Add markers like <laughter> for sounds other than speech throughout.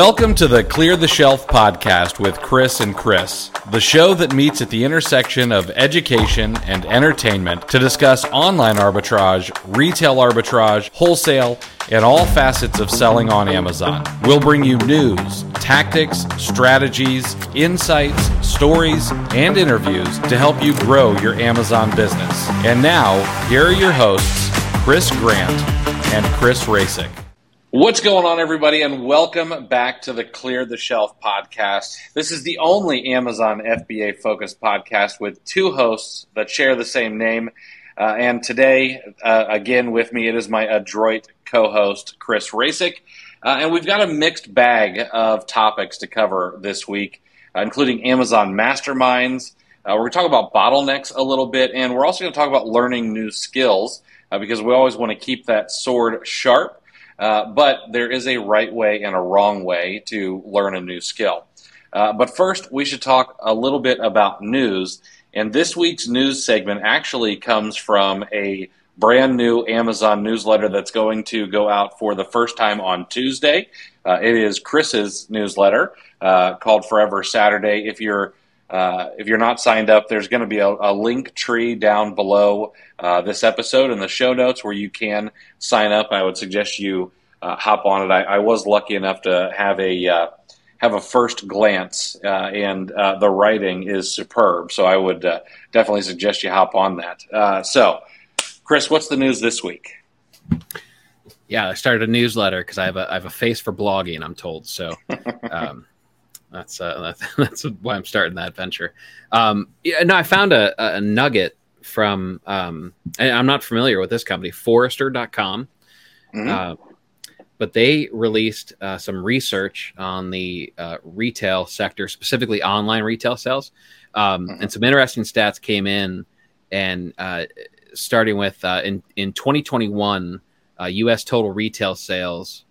Welcome to the Clear the Shelf podcast with Chris and Chris, the show that meets at the intersection of education and entertainment to discuss online arbitrage, retail arbitrage, wholesale, and all facets of selling on Amazon. We'll bring you news, tactics, strategies, insights, stories, and interviews to help you grow your Amazon business. And now, here are your hosts, Chris Grant and Chris Rasick. What's going on, everybody, and welcome back to the Clear the Shelf podcast. This is the only Amazon FBA focused podcast with two hosts that share the same name. Uh, and today, uh, again, with me, it is my adroit co host, Chris Rasick. Uh, and we've got a mixed bag of topics to cover this week, uh, including Amazon masterminds. Uh, we're going to talk about bottlenecks a little bit, and we're also going to talk about learning new skills uh, because we always want to keep that sword sharp. Uh, but there is a right way and a wrong way to learn a new skill. Uh, but first, we should talk a little bit about news. And this week's news segment actually comes from a brand new Amazon newsletter that's going to go out for the first time on Tuesday. Uh, it is Chris's newsletter uh, called Forever Saturday. If you're uh, if you're not signed up, there's going to be a, a, link tree down below uh, this episode in the show notes where you can sign up. I would suggest you uh, hop on it. I, I, was lucky enough to have a uh, have a first glance, uh, and uh, the writing is superb. So I would definitely suggest you hop on that. so, Chris, what's the news this week? Yeah, I started a newsletter because I have a I have a face for blogging. I'm told so. <laughs> Um, that's uh, <laughs> that's why I'm starting that venture. Um, yeah, no, I found a, a nugget from. Um, I'm not familiar with this company, Forrester.com, mm-hmm. uh, but they released uh, some research on the uh, retail sector, specifically online retail sales, um, mm-hmm. and some interesting stats came in. And uh, starting with uh, in in 2021, U.S. total retail sales.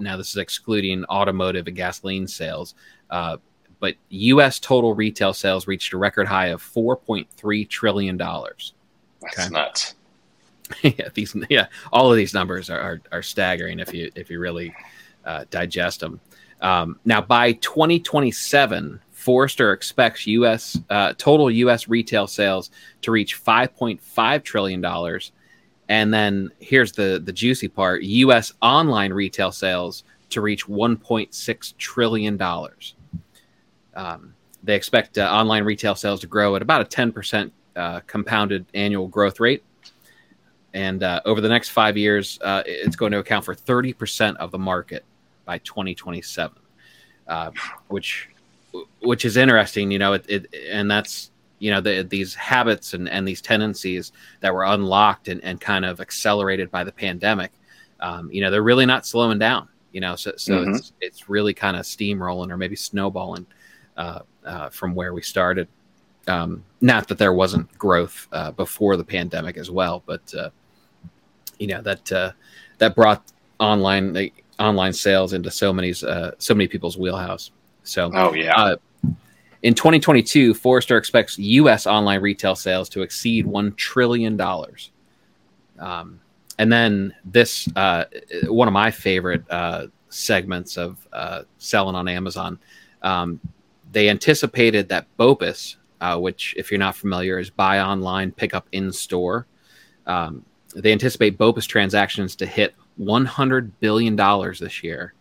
Now this is excluding automotive and gasoline sales uh, but U.S. total retail sales reached a record high of 4.3 trillion dollars. That's okay? nuts. <laughs> yeah, these yeah, all of these numbers are, are, are staggering if you if you really uh, digest them. Um, now, by 2027, Forrester expects U.S. Uh, total U.S. retail sales to reach 5.5 trillion dollars, and then here's the the juicy part: U.S. online retail sales to reach 1.6 trillion dollars. Um, they expect uh, online retail sales to grow at about a 10% uh, compounded annual growth rate. And uh, over the next five years, uh, it's going to account for 30% of the market by 2027, uh, which which is interesting, you know, it, it and that's you know the, these habits and, and these tendencies that were unlocked and, and kind of accelerated by the pandemic. Um, you know, they're really not slowing down. You know, so so mm-hmm. it's it's really kind of steamrolling or maybe snowballing uh, uh, from where we started. Um, not that there wasn't growth uh, before the pandemic as well, but uh, you know that uh, that brought online online sales into so many uh, so many people's wheelhouse. So, oh yeah. in 2022, Forrester expects U.S. online retail sales to exceed one trillion dollars. Um, and then this, one of my favorite segments of selling on Amazon. Um, they anticipated that BOPIS, uh, which, if you're not familiar, is buy online, pick up in store. Um, they anticipate BOPIS transactions to hit 100 billion dollars this year,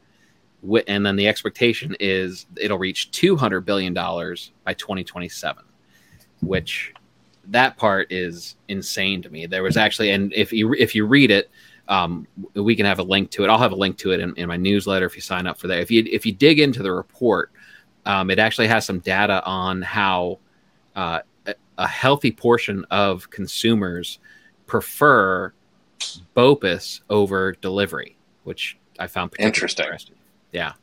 and then the expectation is it'll reach 200 billion dollars by 2027, which that part is insane to me. There was actually, and if you if you read it, um, we can have a link to it. I'll have a link to it in, in, my newsletter if you sign up for that. If you if you dig into the report, um, it actually has some data on how uh, a healthy portion of consumers prefer BOPIS over delivery, which I found interesting. interesting. Yeah.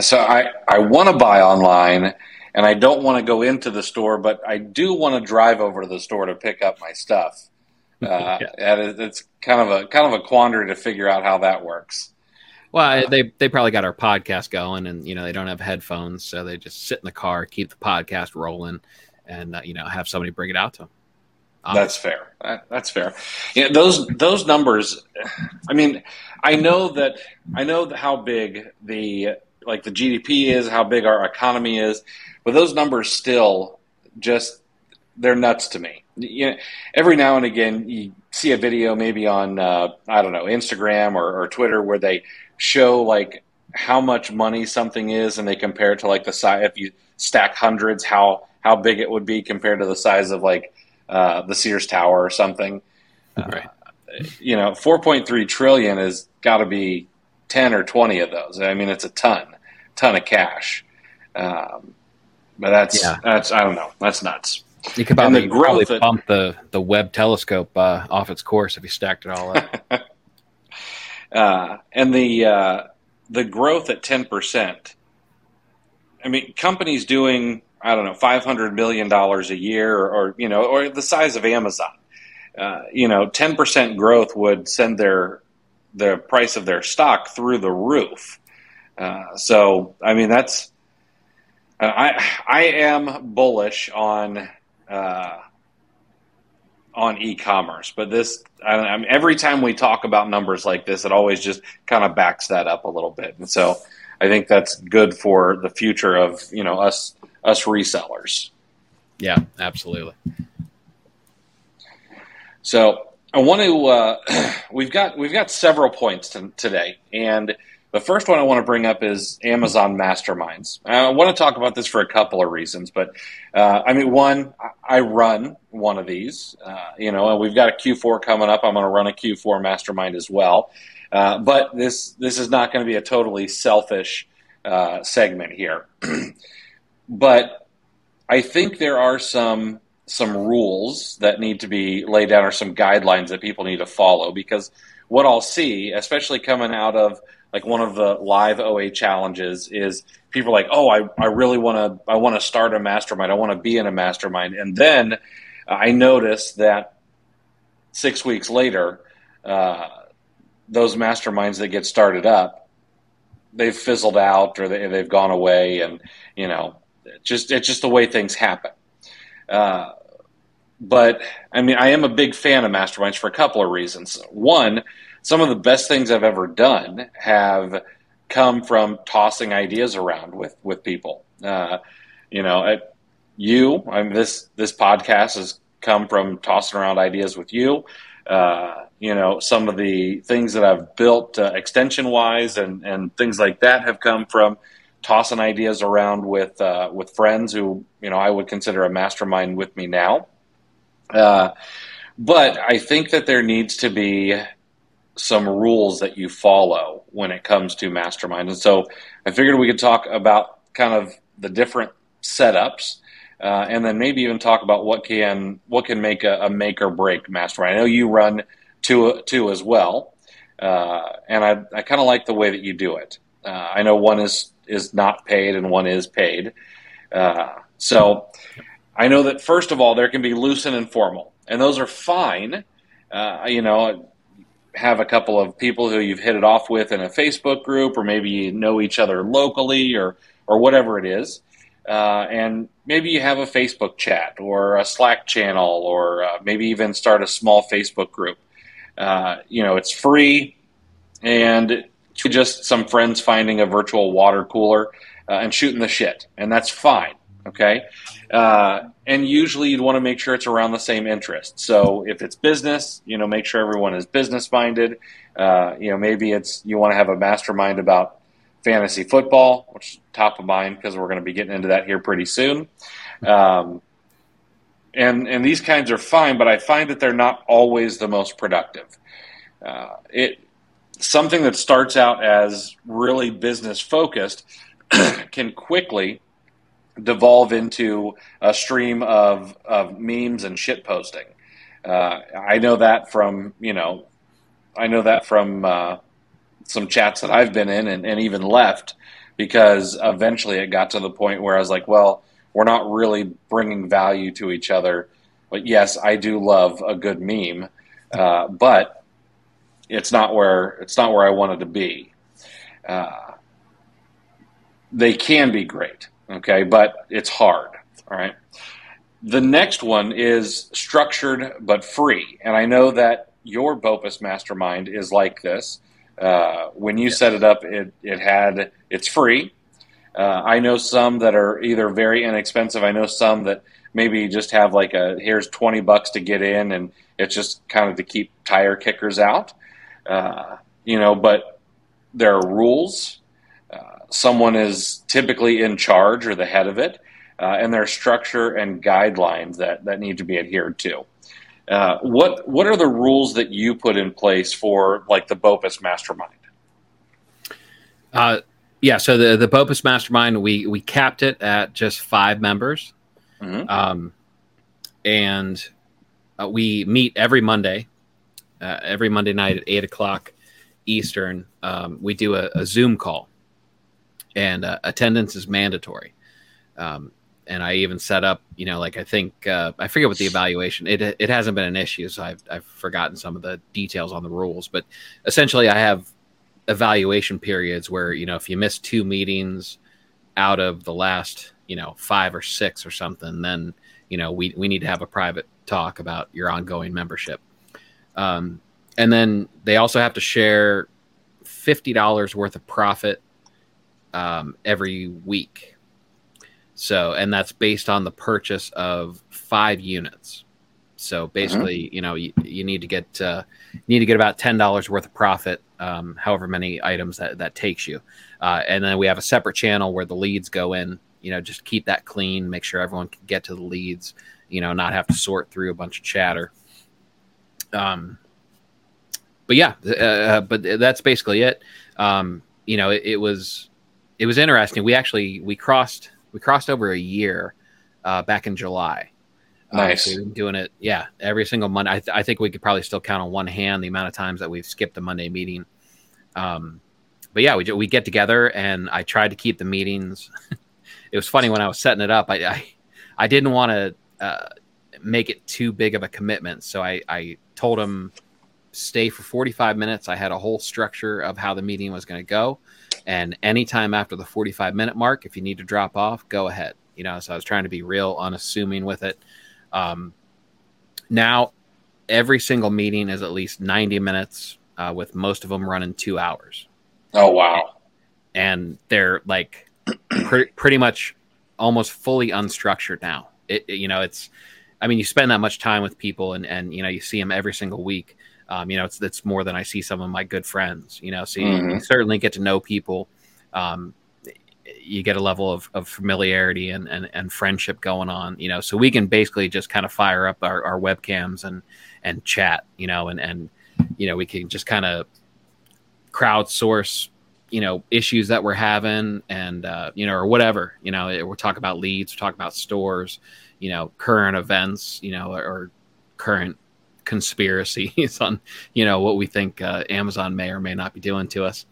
So I, I want to buy online and I don't want to go into the store, but I do want to drive over to the store to pick up my stuff. <laughs> Uh, yeah. And it's kind of a kind of a quandary to figure out how that works. Well, they they probably got our podcast going, and you know they don't have headphones, so they just sit in the car, keep the podcast rolling, and uh, you know have somebody bring it out to them. That's fair. that's fair. Yeah, those those numbers. I mean, I know that I know how big the like the GDP is, how big our economy is, but those numbers still just they're nuts to me. You know, every now and again, you see a video maybe on uh, I don't know Instagram or, or Twitter where they show like how much money something is, and they compare it to like the size. If you stack hundreds, how how big it would be compared to the size of like uh, the Sears Tower or something. Right. Uh, you know, four point three trillion has got to be ten or twenty of those. I mean, it's a ton, ton of cash. Um, but that's yeah. that's I don't know. That's nuts. You could probably, the probably bump the the Webb telescope uh, off its course if you stacked it all up. <laughs> uh, and the uh, the growth at ten percent. I mean, companies doing I don't know five hundred million dollars a year, or, or, you know, or the size of Amazon. Uh, you know, ten percent growth would send their the price of their stock through the roof. Uh, so, I mean, that's I I am bullish on uh, on e-commerce, but this I, I mean, every time we talk about numbers like this, it always just kind of backs that up a little bit, and so I think that's good for the future of you know us us resellers. Yeah, absolutely. So I want to. Uh, <clears throat> we've got we've got several points to, today, and the first one I want to bring up is Amazon Masterminds. I want to talk about this for a couple of reasons, but uh, I mean, one, I run one of these. Uh, you know, we've got a Q4 coming up. I'm going to run a Q4 Mastermind as well. Uh, but this this is not going to be a totally selfish uh, segment here. <clears throat> but I think there are some some rules that need to be laid down, or some guidelines that people need to follow, because what I'll see, especially coming out of like one of the live OA challenges is people are like, oh, I, I really want to I want to start a mastermind. I want to be in a mastermind, and then I notice that six weeks later, uh, those masterminds that get started up, they've fizzled out or they, they've gone away, and you know, just it's just the way things happen. Uh, but I mean, I am a big fan of masterminds for a couple of reasons. One, some of the best things I've ever done have come from tossing ideas around with with people. Uh, you know, you, I mean, this this podcast has come from tossing around ideas with you. Uh, you know, some of the things that I've built uh, extension wise and and things like that have come from tossing ideas around with uh, with friends who you know I would consider a mastermind with me now. Uh, but I think that there needs to be some rules that you follow when it comes to mastermind. And so I figured we could talk about kind of the different setups. Uh, and then maybe even talk about what can what can make a, a make or break mastermind. I know you run two two as well, uh, and I I kind of like the way that you do it. Uh, I know one is is not paid and one is paid, uh, so I know that first of all there can be loose and informal, and those are fine. Uh, you know, have a couple of people who you've hit it off with in a Facebook group, or maybe you know each other locally, or or whatever it is, uh, and maybe you have a Facebook chat or a Slack channel, or uh, maybe even start a small Facebook group. Uh, you know, it's free, and just some friends finding a virtual water cooler uh, and shooting the shit, and that's fine. Okay. Uh, and usually you'd want to make sure it's around the same interest. So if it's business, you know, make sure everyone is business minded. Uh, you know, maybe it's you want to have a mastermind about fantasy football, which is top of mind because we're going to be getting into that here pretty soon. Um, and and these kinds are fine, but I find that they're not always the most productive. Uh, it something that starts out as really business focused <clears throat> can quickly devolve into a stream of, of memes and shit posting. Uh, I know that from you know, I know that from uh, some chats that I've been in and, and, even left because eventually it got to the point where I was like, well, we're not really bringing value to each other. But yes, I do love a good meme, uh, but it's not where it's not where I wanted to be. Uh, they can be great okay, but it's hard. All right. The next one is structured but free, and I know that your BOPIS Mastermind is like this. Uh, when you yes. set it up, it it had it's free, Uh, I know some that are either very inexpensive. I know some that maybe just have like a here's 20 bucks to get in and it's just kind of to keep tire kickers out. Uh, you know, but there are rules. Someone is typically in charge or the head of it, uh, and there are structure and guidelines that, that need to be adhered to. Uh, what what are the rules that you put in place for like the BOPIS Mastermind? Uh, yeah, so the the BOPIS Mastermind we we capped it at just five members, mm-hmm. um, and uh, we meet every Monday, uh, every Monday night at eight o'clock Eastern. Um, we do a, a, Zoom call, and uh, attendance is mandatory. Um, and I even set up, you know, like I think uh, I forget what the evaluation. It it hasn't been an issue, so I've I've forgotten some of the details on the rules. But essentially, I have evaluation periods where you know if you miss two meetings out of the last you know five or six or something, then you know we we need to have a private talk about your ongoing membership. Um, and then they also have to share fifty dollars worth of profit um, every week so, and that's based on the purchase of five units. So basically, mm-hmm. you know, you, you, need to get uh, you need to get about ten dollars worth of profit, um, however many items that that takes you. Uh, and then we have a separate channel where the leads go in. You know, just keep that clean, make sure everyone can get to the leads. You know, not have to sort through a bunch of chatter. Um, but yeah, uh, uh but that's basically it. Um, you know, it, it was it was interesting. We actually we crossed we crossed over a year uh, back in July. Nice. so we've been doing it, yeah, every single Monday. I, th- I, think we could probably still count on one hand the amount of times that we've skipped a Monday meeting. Um, but yeah, we we get together, and I tried to keep the meetings. <laughs> it was funny when I was setting it up. I I, I didn't want to uh, make it too big of a commitment, so I I told him stay for 45 minutes. I had a whole structure of how the meeting was going to go. And anytime after the 45 minute mark, if you need to drop off, go ahead. You know, so I was trying to be real unassuming with it. Um, now, every single meeting is at least 90 minutes, uh, with most of them running two hours. Oh, wow. And they're like <clears throat> pre- pretty much almost fully unstructured now. It, it, you know, it's, I mean, you spend that much time with people and, and, you know, you see them every single week um, you know, it's it's more than I see some of my good friends. You know, so mm-hmm. you, certainly get to know people. Um, you get a level of, of familiarity and, and, and friendship going on, you know, so we can basically just kind of fire up our, our webcams and, and chat, you know, and, and, you know, we can just kind of crowdsource, you know, issues that we're having and, uh, you know, or whatever, you know, we'll talk about leads, we'll talk about stores, you know, current events, you know, or, or current conspiracies <laughs> on you know what we think uh, Amazon may or may not be doing to us.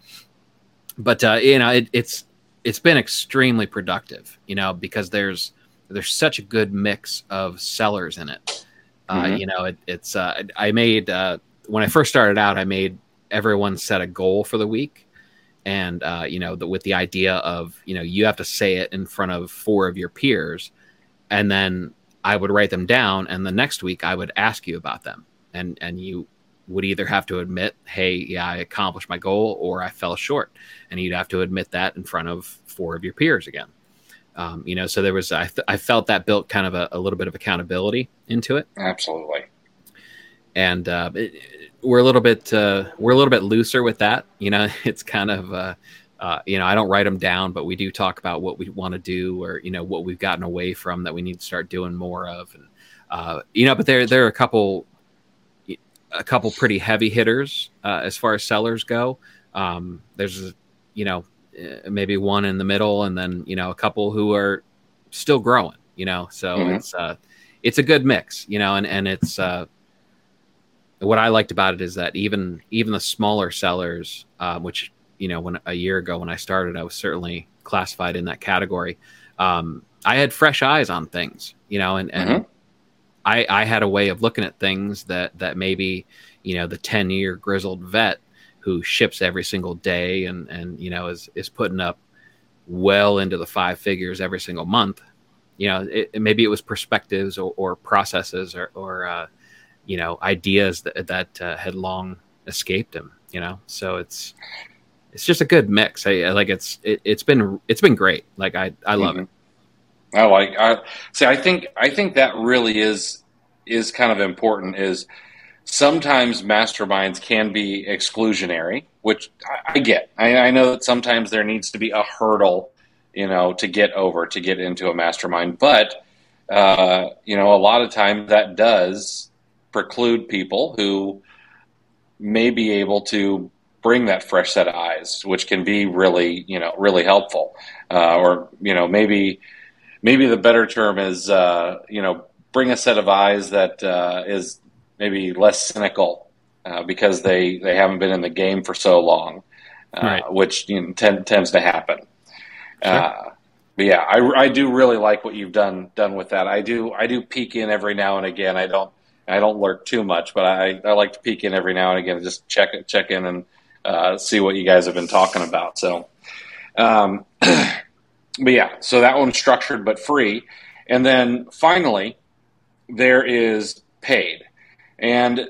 But uh, you know, it, it's it's been extremely productive, you know, because there's there's such a good mix of sellers in it. Uh, mm-hmm. You know, it, it's uh, I made uh, when I first started out, I made everyone set a goal for the week, and uh, you know, the, with the idea of you know you have to say it in front of four of your peers, and then I would write them down, and the next week I would ask you about them, and and you would either have to admit, "Hey, yeah, I accomplished my goal," or "I fell short," and you'd have to admit that in front of four of your peers again. Um, you know, so there was I, th- I felt that built kind of a, a, little bit of accountability into it. Absolutely. And uh, it, we're a little bit uh, we're a little bit looser with that. You know, <laughs> it's kind of uh, uh, you know, I don't write them down, but we do talk about what we want to do or, you know, what we've gotten away from that we need to start doing more of. And, uh, you know, but there, there are a couple, a couple pretty heavy hitters uh, as far as sellers go. Um, there's, you know, uh, maybe one in the middle and then, you know, a couple who are still growing, you know, so mm-hmm. it's, uh, it's a good mix, you know, and, and it's, uh, what I liked about it is that even even the smaller sellers, uh, which you know, when a year ago when I started, I was certainly classified in that category. Um, I had fresh eyes on things, you know, and, and mm-hmm. I, I had a way of looking at things that, that maybe, you know, the 10 year grizzled vet who ships every single day and, and, you know, is, is putting up well into the five figures every single month. You know, it, maybe it was perspectives or, or processes or, or uh, you know, ideas that, that uh, had long escaped him, you know? So it's, it's just a good mix. I, like it's it, has been it's been great. Like I I love mm-hmm. it. I like I see. I think I think that really is is kind of important. Is sometimes masterminds can be exclusionary, which I, I get. I, I, know that sometimes there needs to be a hurdle, you know, to get over to get into a mastermind. But uh, you know, a lot of times that does preclude people who may be able to bring that fresh set of eyes, which can be really, you know, really helpful. Uh, or you know, maybe maybe the better term is, uh, you know, bring a set of eyes that uh, is maybe less cynical uh, because they, they haven't been in the game for so long, uh, right. which you know, tends to happen. Sure. Uh, but yeah, I, I do really like what you've done done with that. I do I do peek in every now and again. I don't I don't lurk too much, but I, I like to peek in every now and again, and just check check in and uh, see what you guys have been talking about. So, um, <clears throat> but yeah, so that one's structured but free, and then finally there is paid. And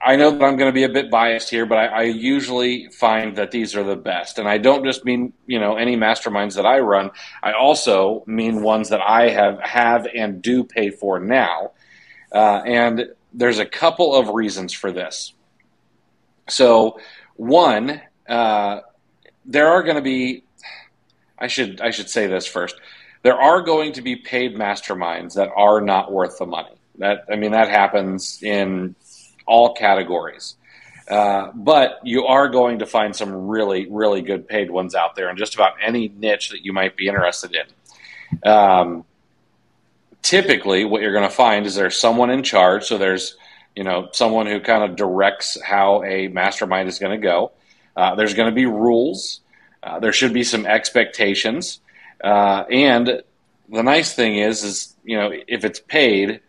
I know that I'm going to be a bit biased here, but I, I, usually find that these are the best. And I don't just mean you know any masterminds that I run. I also mean ones that I have have and do pay for now. Uh, and there's a couple of reasons for this. So one, uh, there are going to be. I should I should say this first. There are going to be paid masterminds that are not worth the money. That I mean that happens in all categories. Uh, but you are going to find some really, really good paid ones out there in just about any niche that you might be interested in. Um, typically, what you're going to find is there's someone in charge. So there's, you know, someone who kind of directs how a mastermind is going to go. Uh, there's going to be rules. Uh, there should be some expectations, uh, and the nice thing is, is you know, if it's paid,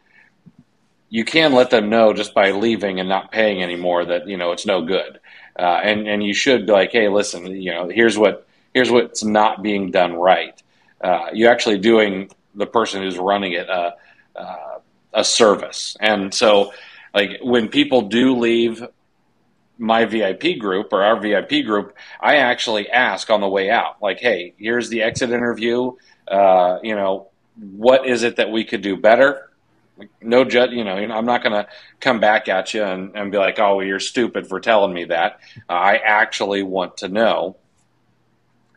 you can let them know just by leaving and not paying anymore that you know it's no good, uh, and and you should be like, hey, listen, you know, here's what here's what's not being done right. Uh, you're actually doing the person who's running it uh, a service, and so like when people do leave my VIP group or our VIP group, I actually ask on the way out, like, hey, here's the exit interview. Uh, you know, what is it that we could do better? no judge, you know, I'm not going to come back at you and, and, be like, oh, you're stupid for telling me that. Uh, I actually want to know.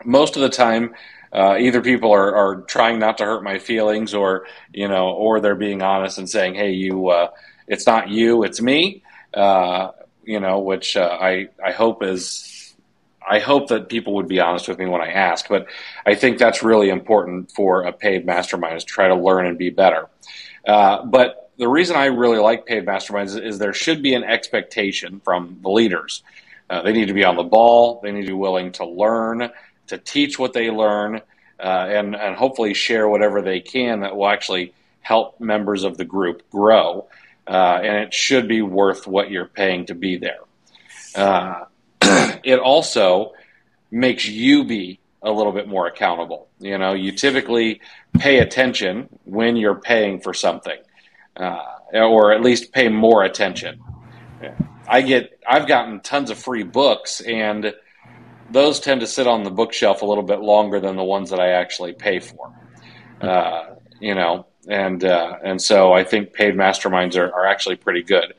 Most of the time, uh, either people are, are, trying not to hurt my feelings or, you know, or they're being honest and saying, hey, you, uh, it's not you, it's me, uh, you know, which uh, I, I hope is. I hope that people would be honest with me when I ask, but I think that's really important for a paid mastermind is to try to learn and be better. Uh, but the reason I really like paid masterminds is, is, there should be an expectation from the leaders. Uh, they need to be on the ball. They need to be willing to learn, to teach what they learn, uh, and and hopefully share whatever they can that will actually help members of the group grow. Uh, and it should be worth what you're paying to be there. Uh, <clears throat> it also makes you be a little bit more accountable. You know, you typically pay attention when you're paying for something, uh, or at least pay more attention. I get, I've gotten tons of free books, and those tend to sit on the bookshelf a little bit longer than the ones that I actually pay for. Uh, you know, and uh, and so I think paid masterminds are, are actually pretty good.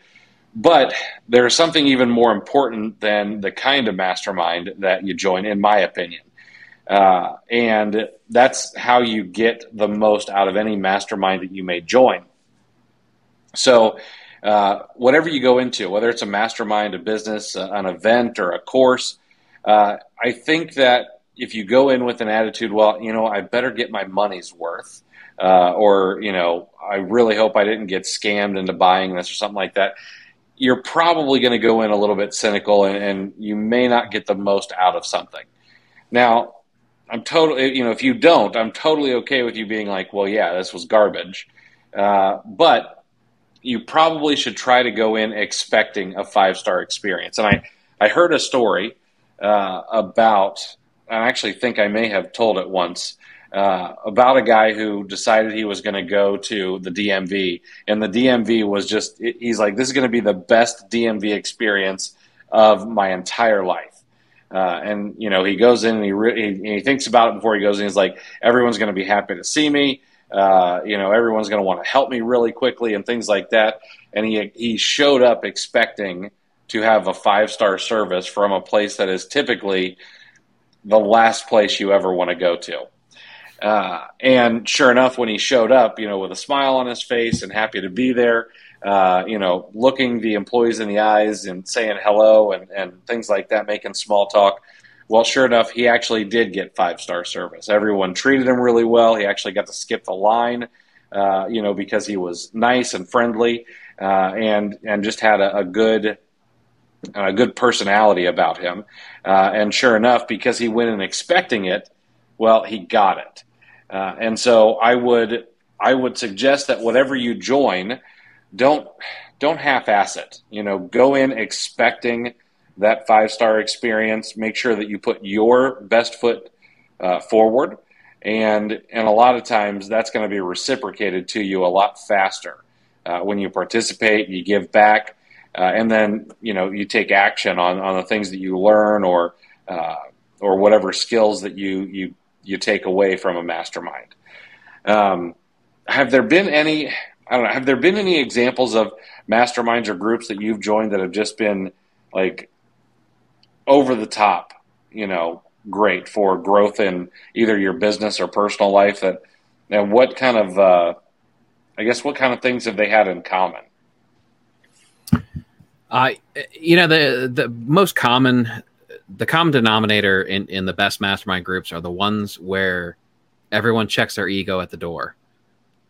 But there's something even more important than the kind of mastermind that you join, in my opinion. Uh, and that's how you get the most out of any mastermind that you may join. So, uh, whatever you go into, whether it's a mastermind, a business, an event, or a course, uh, I think that if you go in with an attitude, well, you know, I better get my money's worth, uh, or, you know, I really hope I didn't get scammed into buying this or something like that, you're probably going to go in a little bit cynical and, and you may not get the most out of something. Now, I'm totally, you know, if you don't, I'm totally okay with you being like, well, yeah, this was garbage. Uh, but you probably should try to go in expecting a five star experience. And I, I heard a story uh, about, I actually think I may have told it once, uh, about a guy who decided he was going to go to the DMV. And the DMV was just, he's like, this is going to be the best DMV experience of my entire life. Uh, and you know he goes in and he, re- he, he thinks about it before he goes in. He's like, everyone's going to be happy to see me. Uh, you know, everyone's going to want to help me really quickly and things like that. And he he showed up expecting to have a five star service from a place that is typically the last place you ever want to go to. Uh, and sure enough, when he showed up, you know, with a smile on his face and happy to be there, uh, you know, looking the employees in the eyes and saying hello and, and things like that, making small talk. Well, sure enough, he actually did get five star service. Everyone treated him really well. He actually got to skip the line, uh, you know, because he was nice and friendly uh, and and just had a, a good a good personality about him. Uh, and sure enough, because he went in expecting it, well, he got it. Uh, and so I would I would suggest that whatever you join, don't don't half-ass it. You know, go in expecting that five-star experience. Make sure that you put your best foot uh, forward, and and a lot of times that's going to be reciprocated to you a lot faster uh, when you participate. You give back, uh, and then you know you take action on on the things that you learn or uh, or whatever skills that you you you take away from a mastermind. Um, have there been any? I don't know. Have there been any examples of masterminds or groups that you've joined that have just been like over the top? You know, great for growth in either your business or personal life. That and what kind of, uh, I guess, what kind of things have they had in common? I, uh, you know, the the most common the common denominator in, in the best mastermind groups are the ones where everyone checks their ego at the door.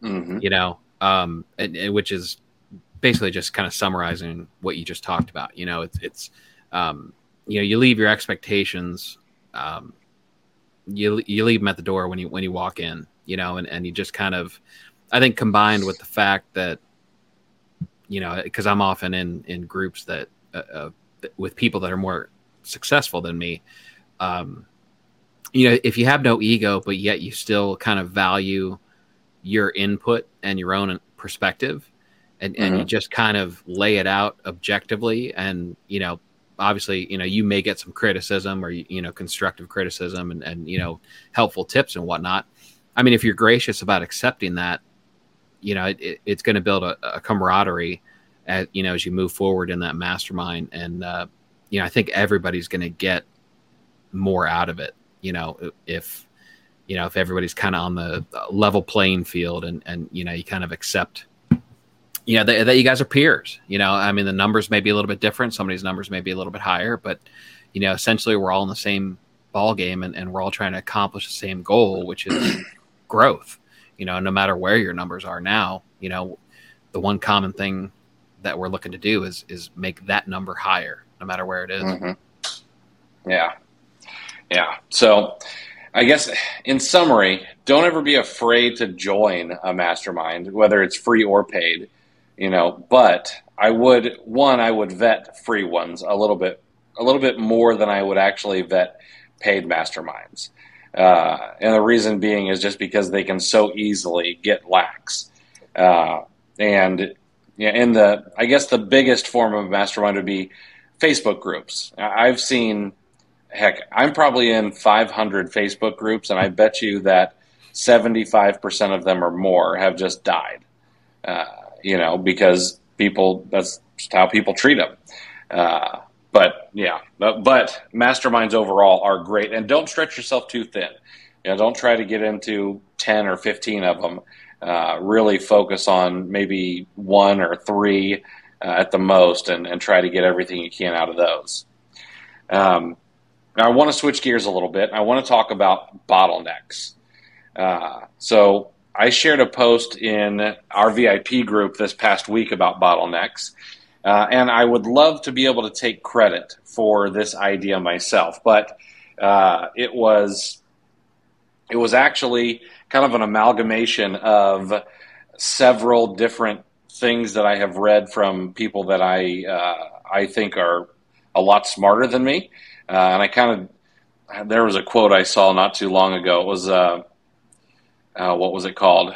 Mm-hmm. You know, um, and, and, which is basically just kind of summarizing what you just talked about. You know, it's it's um, you know you leave your expectations, um, you you leave them at the door when you when you walk in. You know, and and you just kind of, I think combined with the fact that, you know, because I'm often in in groups that uh, uh, with people that are more successful than me. Um, you know, if you have no ego, but yet you still kind of value your input and your own perspective, and, mm-hmm. and you mm-hmm. just kind of lay it out objectively, and you know, obviously, you know, you may get some criticism or you know, constructive criticism and and you know, helpful tips and whatnot. I mean, if you're gracious about accepting that, you know, it, it's going to build a, a camaraderie, as you know, as you move forward in that mastermind, and uh, you know, I think everybody's going to get more out of it. You know, if you know if everybody's kind of on the level playing field, and and you know, you kind of accept. You know that, that you guys are peers. You know, I mean, the numbers may be a little bit different. Somebody's numbers may be a little bit higher, but you know, essentially, we're all in the same ball game, and, and we're all trying to accomplish the same goal, which is <clears throat> growth. You know, no matter where your numbers are now, you know, the one common thing that we're looking to do is is make that number higher no matter where it is. Mm-hmm. Yeah. Yeah. So I guess in summary, don't ever be afraid to join a mastermind, whether it's free or paid, you know, but I would one, I would vet free ones a little bit a little bit more than I would actually vet paid masterminds. Uh, and the reason being is just because they can so easily get lax. Uh, and yeah, in the I guess the biggest form of mastermind would be Facebook groups. I've seen, heck, I'm probably in 500 Facebook groups, and I bet you that 75% of them or more have just died. Uh, you know, because people, that's how people treat them. Uh, but yeah, but, but, masterminds overall are great, and don't stretch yourself too thin. You know, don't try to get into 10 or 15 of them. Uh, really focus on maybe one or three uh, at the most and, and try to get everything you can out of those. Um, now, I want to switch gears a little bit. I want to talk about bottlenecks. Uh, so, I shared a post in our VIP group this past week about bottlenecks, uh, and I would love to be able to take credit for this idea myself, but uh, it was it was actually kind of an amalgamation of several different things that I have read from people that I uh, I think are a lot smarter than me, uh, and I kind of there was a quote I saw not too long ago. It was uh, uh what was it called?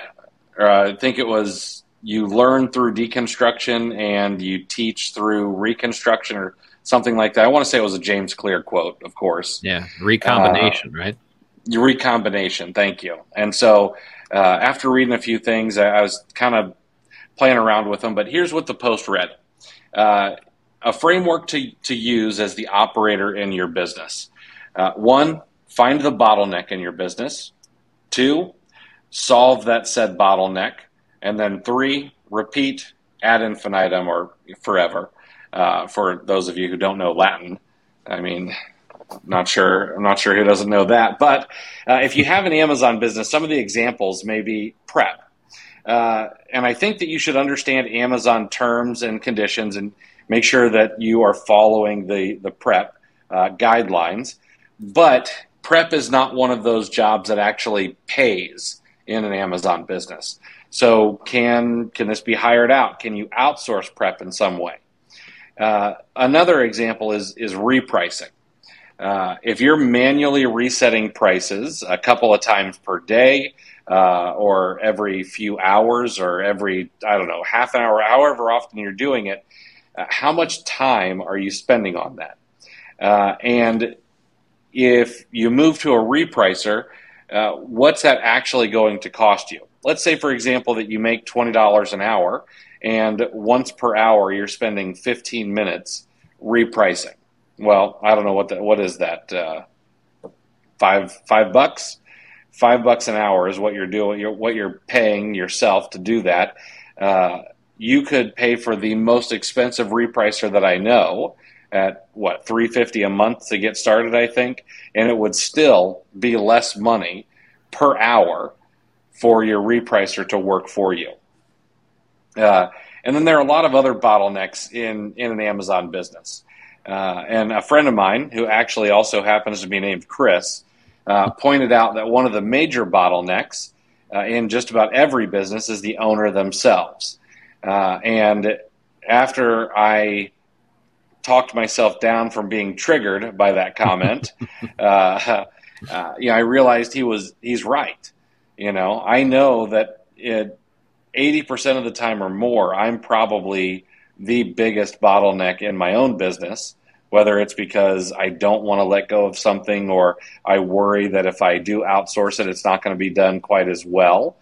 Uh, I think it was you learn through deconstruction and you teach through reconstruction or something like that. I want to say it was a James Clear quote, of course. Yeah, recombination, uh, right? Recombination. Thank you. And so uh, after reading a few things, I, I was kind of playing around with them. But here's what the post read: uh, a framework to to use as the operator in your business. Uh, one, find the bottleneck in your business. Two, solve that said bottleneck. And then three, repeat ad infinitum or forever. Uh, for those of you who don't know Latin, I mean, not sure. I'm not sure who doesn't know that. But uh, if you have an Amazon business, some of the examples may be prep. Uh, and I think that you should understand Amazon terms and conditions and make sure that you are following the the prep uh, guidelines. But prep is not one of those jobs that actually pays in an Amazon business. So can can this be hired out? Can you outsource prep in some way? Uh, another example is is repricing. Uh, if you're manually resetting prices a couple of times per day, uh, or every few hours, or every I don't know half an hour, however often you're doing it, uh, how much time are you spending on that? Uh, and if you move to a repricer, uh, what's that actually going to cost you? Let's say, for example, that you make $20 an hour and once per hour you're spending 15 minutes repricing. Well, I don't know what that, what is that? Uh, five, five bucks? Five bucks an hour is what you're doing, you're, what you're paying yourself to do that. Uh, you could pay for the most expensive repricer that I know at what 350 a month to get started i think and it would still be less money per hour for your repricer to work for you uh, and then there are a lot of other bottlenecks in in an amazon business uh, and a friend of mine who actually also happens to be named chris uh, pointed out that one of the major bottlenecks uh, in just about every business is the owner themselves uh, and after i talked myself down from being triggered by that comment. <laughs> uh, uh, you know, I realized he was he's right. You know, I know that eighty percent of the time or more, I'm probably the biggest bottleneck in my own business. Whether it's because I don't want to let go of something, or I worry that if I do outsource it, it's not going to be done quite as well,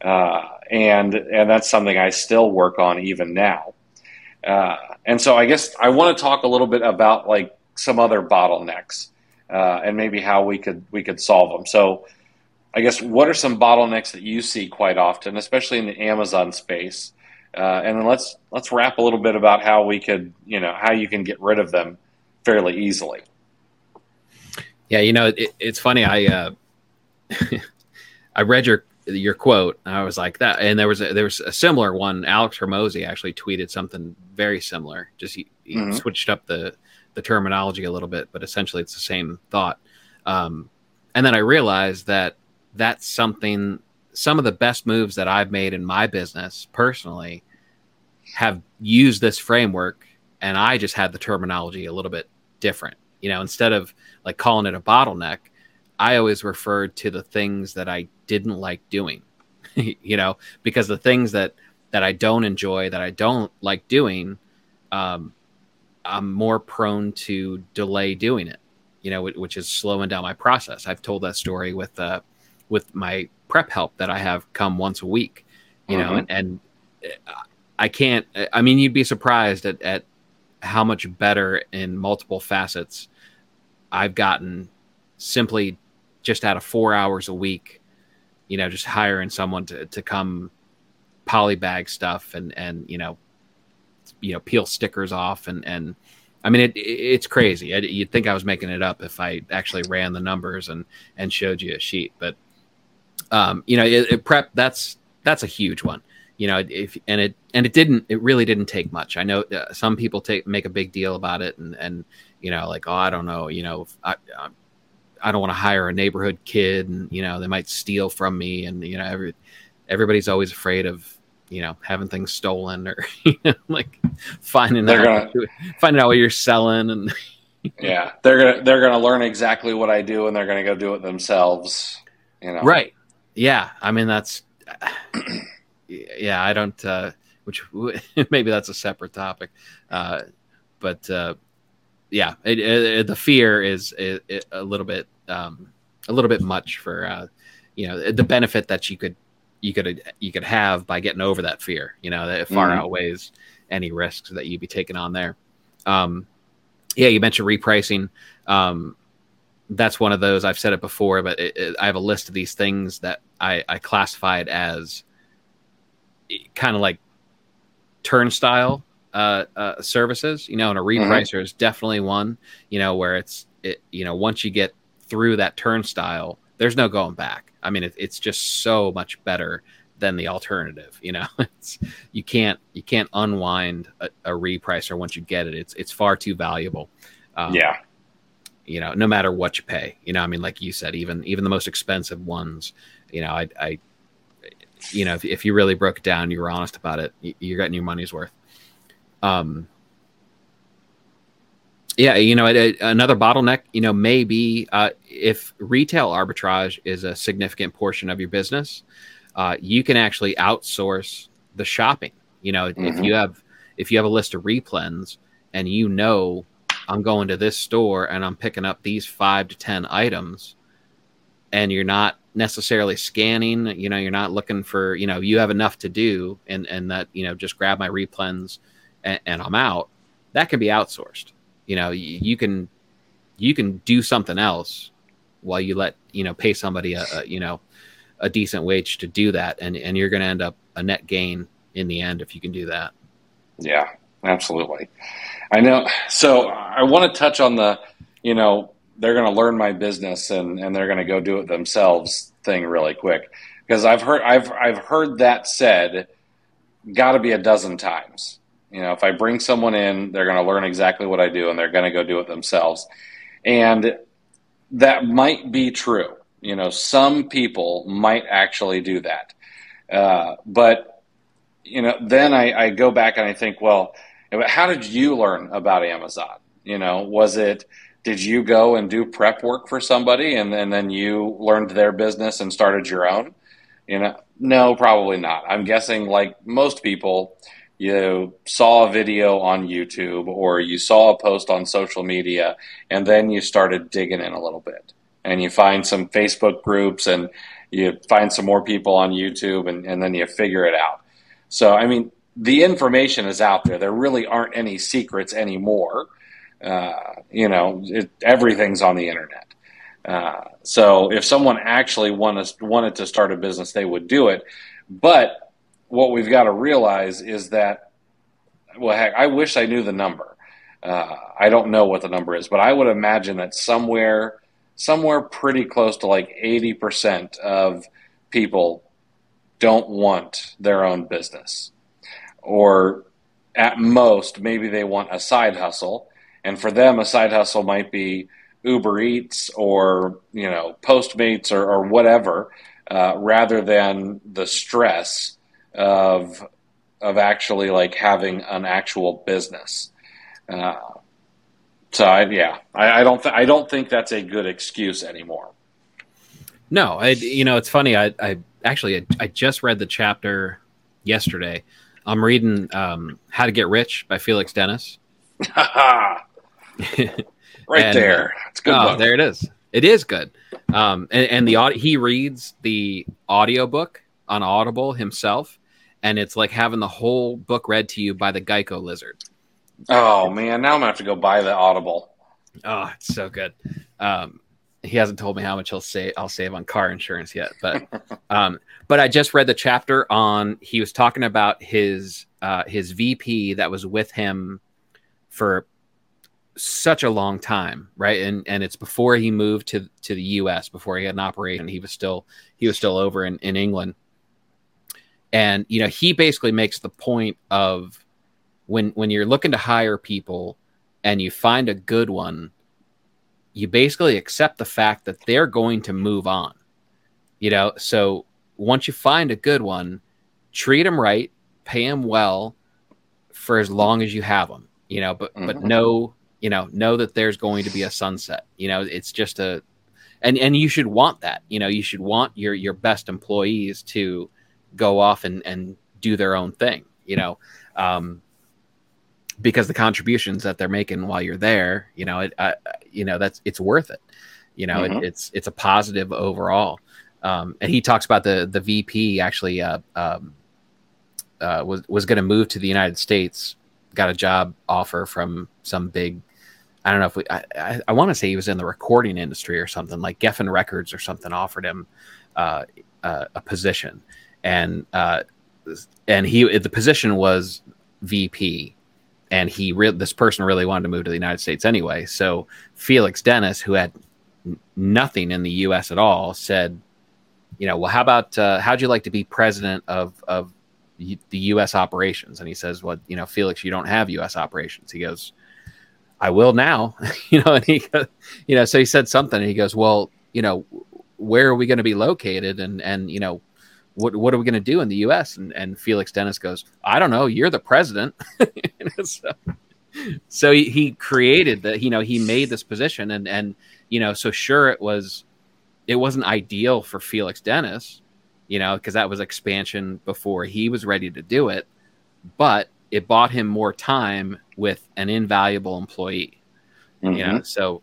uh, and and that's something I still work on even now. Uh, and so I guess I want to talk a little bit about like some other bottlenecks uh, and maybe how we could we could solve them. So I guess what are some bottlenecks that you see quite often, especially in the Amazon space? Uh, and then let's let's wrap a little bit about how we could you know how you can get rid of them fairly easily. Yeah, you know it, it's funny. I uh, <laughs> I read your your quote. I was like that, and there was a, there was a similar one. Alex Hormozi actually tweeted something very similar. Just he, he mm-hmm. switched up the the terminology a little bit, but essentially it's the same thought. Um, and then I realized that that's something. Some of the best moves that I've made in my business personally have used this framework, and I just had the terminology a little bit different. You know, instead of like calling it a bottleneck, I always referred to the things that I didn't like doing, <laughs> you know, because the things that that I don't enjoy, that I don't like doing, um, I'm more prone to delay doing it, you know, which is slowing down my process. I've told that story with uh, with my prep help that I have come once a week, you mm-hmm. know, and, and I can't. I mean, you'd be surprised at, at how much better in multiple facets I've gotten simply just out of four hours a week, you know, just hiring someone to, to come polybag stuff and, and, you know, you know, peel stickers off and, and, I mean, it, it's crazy. I, you'd think I was making it up if I actually ran the numbers and, and showed you a sheet, but, um, you know, it, it prep, that's, that's a huge one you know if and it and it didn't it really didn't take much. I know uh, some people take make a big deal about it and and you know like oh i don't know you know I, I don't want to hire a neighborhood kid and you know they might steal from me and you know every everybody's always afraid of you know having things stolen or <laughs> you know, like finding they're out gonna, finding out what you're selling and <laughs> yeah they're gonna they're gonna learn exactly what I do and they're gonna go do it themselves you know? Right. Yeah I mean that's yeah I don't uh, which <laughs> maybe that's a separate topic uh, but uh, yeah, it, it, the fear is it, a little bit um, a little bit much for uh, you know the benefit that you could you could you could have by getting over that fear. You know, that far mm-hmm. outweighs any risks that you'd be taking on there. Um, yeah, you mentioned repricing. Um, that's one of those. I've said it before, but it, it, I have a list of these things that I, I classified as kind of like turnstile uh, uh, services. You know, and a mm-hmm. repricer mm-hmm. is definitely one. You know, where it's it. You know, once you get through that turnstile, there's no going back. I mean, it, it's just so much better than the alternative. You know, <laughs> it's you can't you can't unwind a, a repricer once you get it. It's it's far too valuable. Um, yeah. You know, no matter what you pay. You know, I mean, like you said, even even the most expensive ones. You know, I, I you know, if, if you really broke it down, you were honest about it, you're getting your money's worth. Um, yeah, you know, another bottleneck, you know, maybe uh, if retail arbitrage is a significant portion of your business, uh, you can actually outsource the shopping. You know, mm-hmm. if you have if you have a list of replens and you know I'm going to this store and I'm picking up these five to ten items, and you're not necessarily scanning, you know, you're not looking for, you know, you have enough to do, and and that you know just grab my replens and, and I'm out. That can be outsourced. You know you, you can you can do something else while you let you know pay somebody a, a you know a decent wage to do that. And and you're going to end up a net gain in the end if you can do that. Yeah absolutely. I know so i want to touch on the you know they're going to learn my business and and they're going to go do it themselves thing really quick because i've heard i've i've heard that said got to be a dozen times you know, if I bring someone in, they're going to learn exactly what I do and they're going to go do it themselves. And that might be true. You know, some people might actually do that. Uh, but, you know, then I, I go back and I think, well, how did you learn about Amazon? You know, was it, did you go and do prep work for somebody and, and then you learned their business and started your own? You know, no, probably not. I'm guessing, like most people, you saw a video on YouTube or you saw a post on social media and then you started digging in a little bit and you find some Facebook groups and you find some more people on YouTube and, and then you figure it out. So, I mean, the information is out there. There really aren't any secrets anymore. Uh, you know, it, everything's on the internet. Uh, so if someone actually wanted, wanted to start a business, they would do it. But what we've got to realize is that, well, heck, I wish I knew the number. Uh, I don't know what the number is, but I would imagine that somewhere, somewhere pretty close to like 80% of people don't want their own business. Or at most, maybe they want a side hustle. And for them, a side hustle might be Uber Eats or, you know, Postmates or, or whatever, uh, rather than the stress of of actually like having an actual business. Uh, so I, yeah, I, I don't th- I don't think that's a good excuse anymore. No, I you know it's funny. I, I actually I, I just read the chapter yesterday. I'm reading um, How to Get Rich by Felix Dennis. <laughs> right and, there, it's good. Oh, there it is. It is good. Um, and, and the he reads the audiobook on Audible himself, and it's like having the whole book read to you by the Geico lizard. Oh man, now I'm gonna have to go buy the Audible. Oh, it's so good. Um, he hasn't told me how much he'll save. I'll save on car insurance yet, but <laughs> um, but I just read the chapter on. He was talking about his uh, his VP that was with him for such a long time, right? And and it's before he moved to to the U.S. Before he had an operation, he was still he was still over in in England and you know he basically makes the point of when when you're looking to hire people and you find a good one you basically accept the fact that they're going to move on you know so once you find a good one treat them right pay them well for as long as you have them you know but mm-hmm. but know you know know that there's going to be a sunset you know it's just a and and you should want that you know you should want your your best employees to go off and, and do their own thing, you know. Um, because the contributions that they're making while you're there, you know, it, uh, you know, that's it's worth it. You know, mm-hmm. it, it's it's a positive overall. Um, and he talks about the the VP actually uh, um, uh, was was going to move to the United States, got a job offer from some big. I don't know if we. I, I, I want to say he was in the recording industry or something like Geffen Records or something offered him uh, uh, a position, and uh, and he the position was VP, and he re- this person really wanted to move to the United States anyway. So Felix Dennis, who had nothing in the U.S. at all, said, you know, well, how about uh, how'd you like to be president of of the U.S. operations? And he says, well, you know, Felix, you don't have U.S. operations. He goes, I will now, <laughs> you know, and he, you know, so he said something, and he goes, well, you know, where are we going to be located, and and you know, what what are we going to do in the U.S. And and Felix Dennis goes, I don't know, you're the president. <laughs> so, so he, he created that, you know, he made this position, and and you know, so sure it was, it wasn't ideal for Felix Dennis, you know, because that was expansion before he was ready to do it, but it bought him more time with an invaluable employee. Mm-hmm. You know, so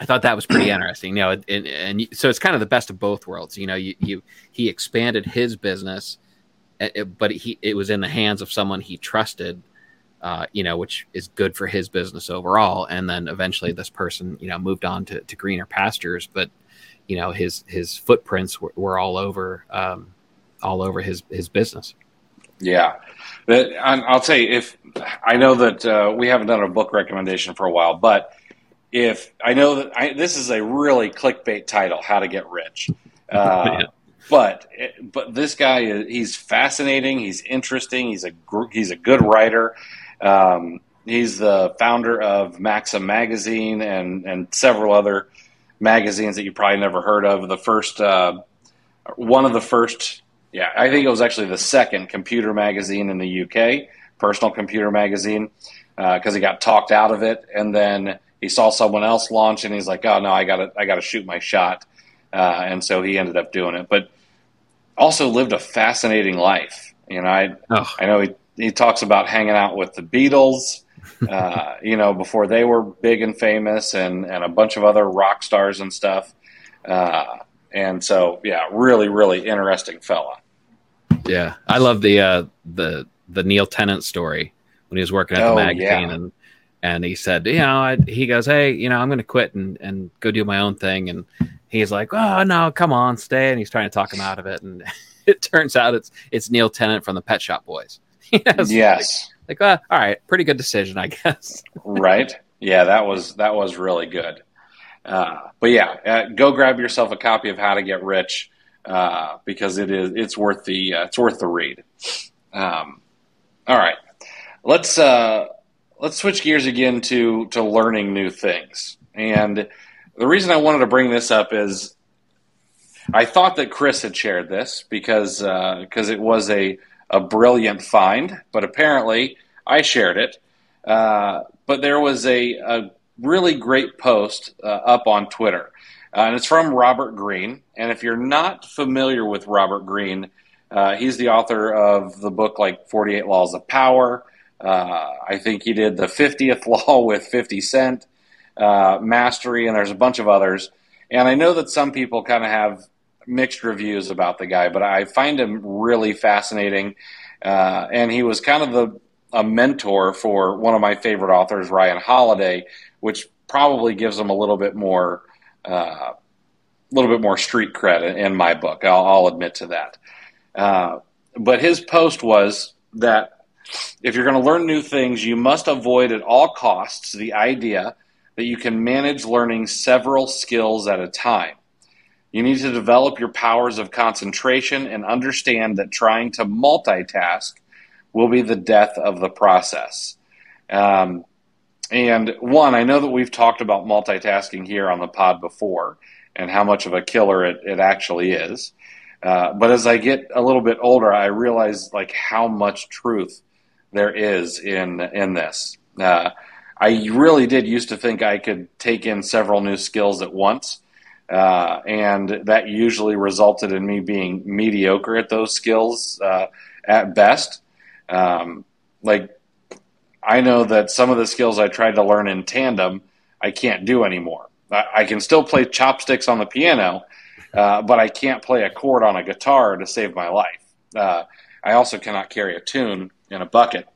I thought that was pretty <clears throat> interesting. You know, and, and, so it's kind of the best of both worlds. You know, you, you he expanded his business, but he it was in the hands of someone he trusted. Uh, you know, which is good for his business overall. And then eventually, this person, you know, moved on to, to greener pastures. But you know, his his footprints were, were all over um, all over his his business. Yeah, I'll tell you if I know that uh, we haven't done a book recommendation for a while, but if I know that I, this is a really clickbait title, "How to Get Rich," <laughs> uh, yeah. but but this guy he's fascinating. He's interesting. He's a he's a good writer. Um, he's the founder of Maxim magazine and and several other magazines that you probably never heard of. The first uh, one of the first, yeah, I think it was actually the second computer magazine in the UK, personal computer magazine, because uh, he got talked out of it, and then he saw someone else launch and he's like, oh no, I gotta I gotta shoot my shot, uh, and so he ended up doing it. But also lived a fascinating life. You know, I oh. I know he he talks about hanging out with the Beatles. Uh, <laughs> you know, before they were big and famous, and and a bunch of other rock stars and stuff. Uh, and so, yeah, really, really interesting fella. Yeah, I love the uh, the the Neil Tennant story when he was working at the oh, magazine, yeah. and and he said, you know, I, he goes, hey, you know, I'm going to quit and, and go do my own thing. And he's like, oh no, come on, stay. And he's trying to talk him out of it. And <laughs> it turns out it's it's Neil Tennant from the Pet Shop Boys. <laughs> yes. Like, like all right, pretty good decision, I guess. <laughs> right. Yeah, that was that was really good. Uh, but yeah, uh, go grab yourself a copy of How to Get Rich uh, because it is it's worth the uh, it's worth the read. Um, all right, let's uh, let's switch gears again to to learning new things. And the reason I wanted to bring this up is I thought that Chris had shared this because because uh, it was a a brilliant find, but apparently I shared it. Uh, but there was a, a really great post uh, up on Twitter, uh, and it's from Robert Greene. And if you're not familiar with Robert Greene, uh, he's the author of the book like 48 Laws of Power. Uh, I think he did the 50th <laughs> Law with 50 Cent, uh, Mastery, and there's a bunch of others. And I know that some people kind of have mixed reviews about the guy, but I find him really fascinating. Uh, and he was kind of the a mentor for one of my favorite authors, Ryan Holiday, which probably gives him a little bit more, uh, a little bit more street credit in my book. I'll, I'll admit to that. Uh, but his post was that if you're going to learn new things, you must avoid at all costs the idea that you can manage learning several skills at a time. You need to develop your powers of concentration and understand that trying to multitask will be the death of the process. Um, and one, I know that we've talked about multitasking here on the pod before and how much of a killer it, it actually is. Uh, but as I get a little bit older, I realize like how much truth there is in in this. Uh, I really did used to think I could take in several new skills at once, uh, and that usually resulted in me being mediocre at those skills uh, at best. Um, like I know that some of the skills I tried to learn in tandem, I can't do anymore. I, I can still play chopsticks on the piano, uh, but I can't play a chord on a guitar to save my life. Uh, I also cannot carry a tune in a bucket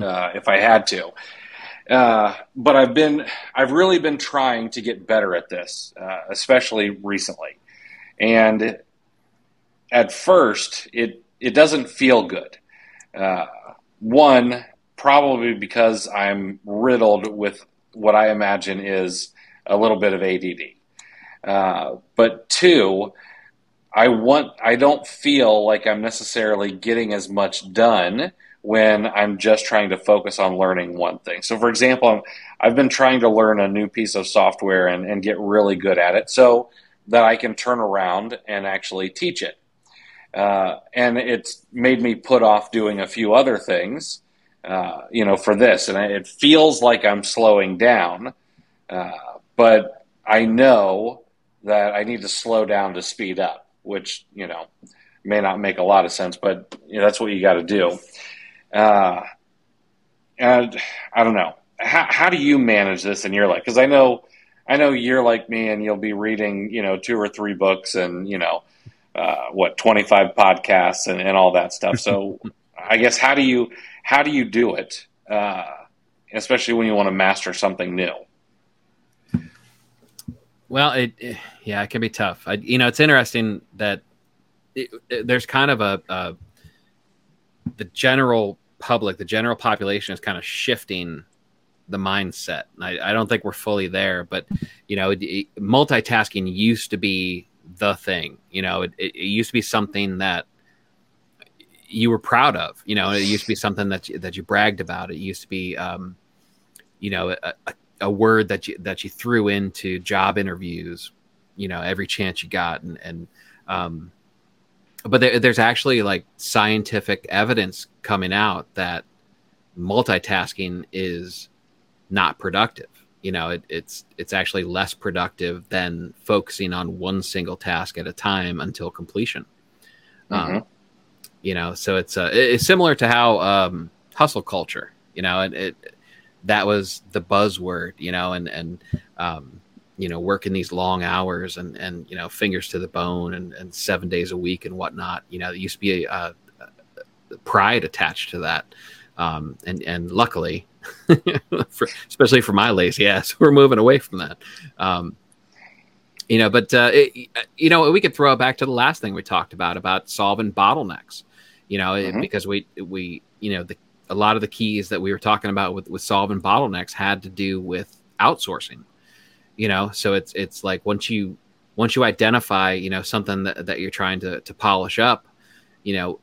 uh, if I had to. Uh, but I've been, I've really been trying to get better at this, uh, especially recently. And at first, it it doesn't feel good. Uh, one, probably because I'm riddled with what I imagine is a little bit of ADD. Uh, but two, I want I don't feel like I'm necessarily getting as much done when I'm just trying to focus on learning one thing. So, for example, i have been trying to learn a new piece of software and, and get really good at it so that I can turn around and actually teach it. Uh, and it's made me put off doing a few other things, uh, you know, for this. And it feels like I'm slowing down, uh, but I know that I need to slow down to speed up, which, you know, may not make a lot of sense, but you know, that's what you got to do. Uh, and I don't know. How, how do you manage this in your life? Because I know, I know you're like me, and you'll be reading, you know, two or three books, and you know, uh, what 25 podcasts and, and all that stuff. So, <laughs> I guess how do you how do you do it, uh, especially when you want to master something new? Well, it, it yeah, it can be tough. I, you know, it's interesting that it, it, there's kind of a, a the general public, the general population is kind of shifting the mindset. I, I, don't think we're fully there, but you know, it, it, multitasking used to be the thing. You know, it, it, used to be something that you were proud of. You know, it used to be something that you, that you bragged about. It used to be, um, you know, a, a, a, word that you that you threw into job interviews. You know, every chance you got, and and um, but there, there's actually like scientific evidence coming out that multitasking is not productive. You know, it, it's it's actually less productive than focusing on one single task at a time until completion. Mm-hmm. Um, you know, so it's uh, it's similar to how um, hustle culture. You know, it, it that was the buzzword. You know, and and um, you know working these long hours and and you know fingers to the bone and, and seven days a week and whatnot you know there used to be a, a, a pride attached to that um, and and luckily <laughs> for, especially for my lazy ass we're moving away from that um, you know but uh, it, you know we could throw it back to the last thing we talked about about solving bottlenecks you know mm-hmm. because we we you know the a lot of the keys that we were talking about with, with solving bottlenecks had to do with outsourcing you know? So it's it's like once you once you identify you know something that, that you're trying to to polish up you know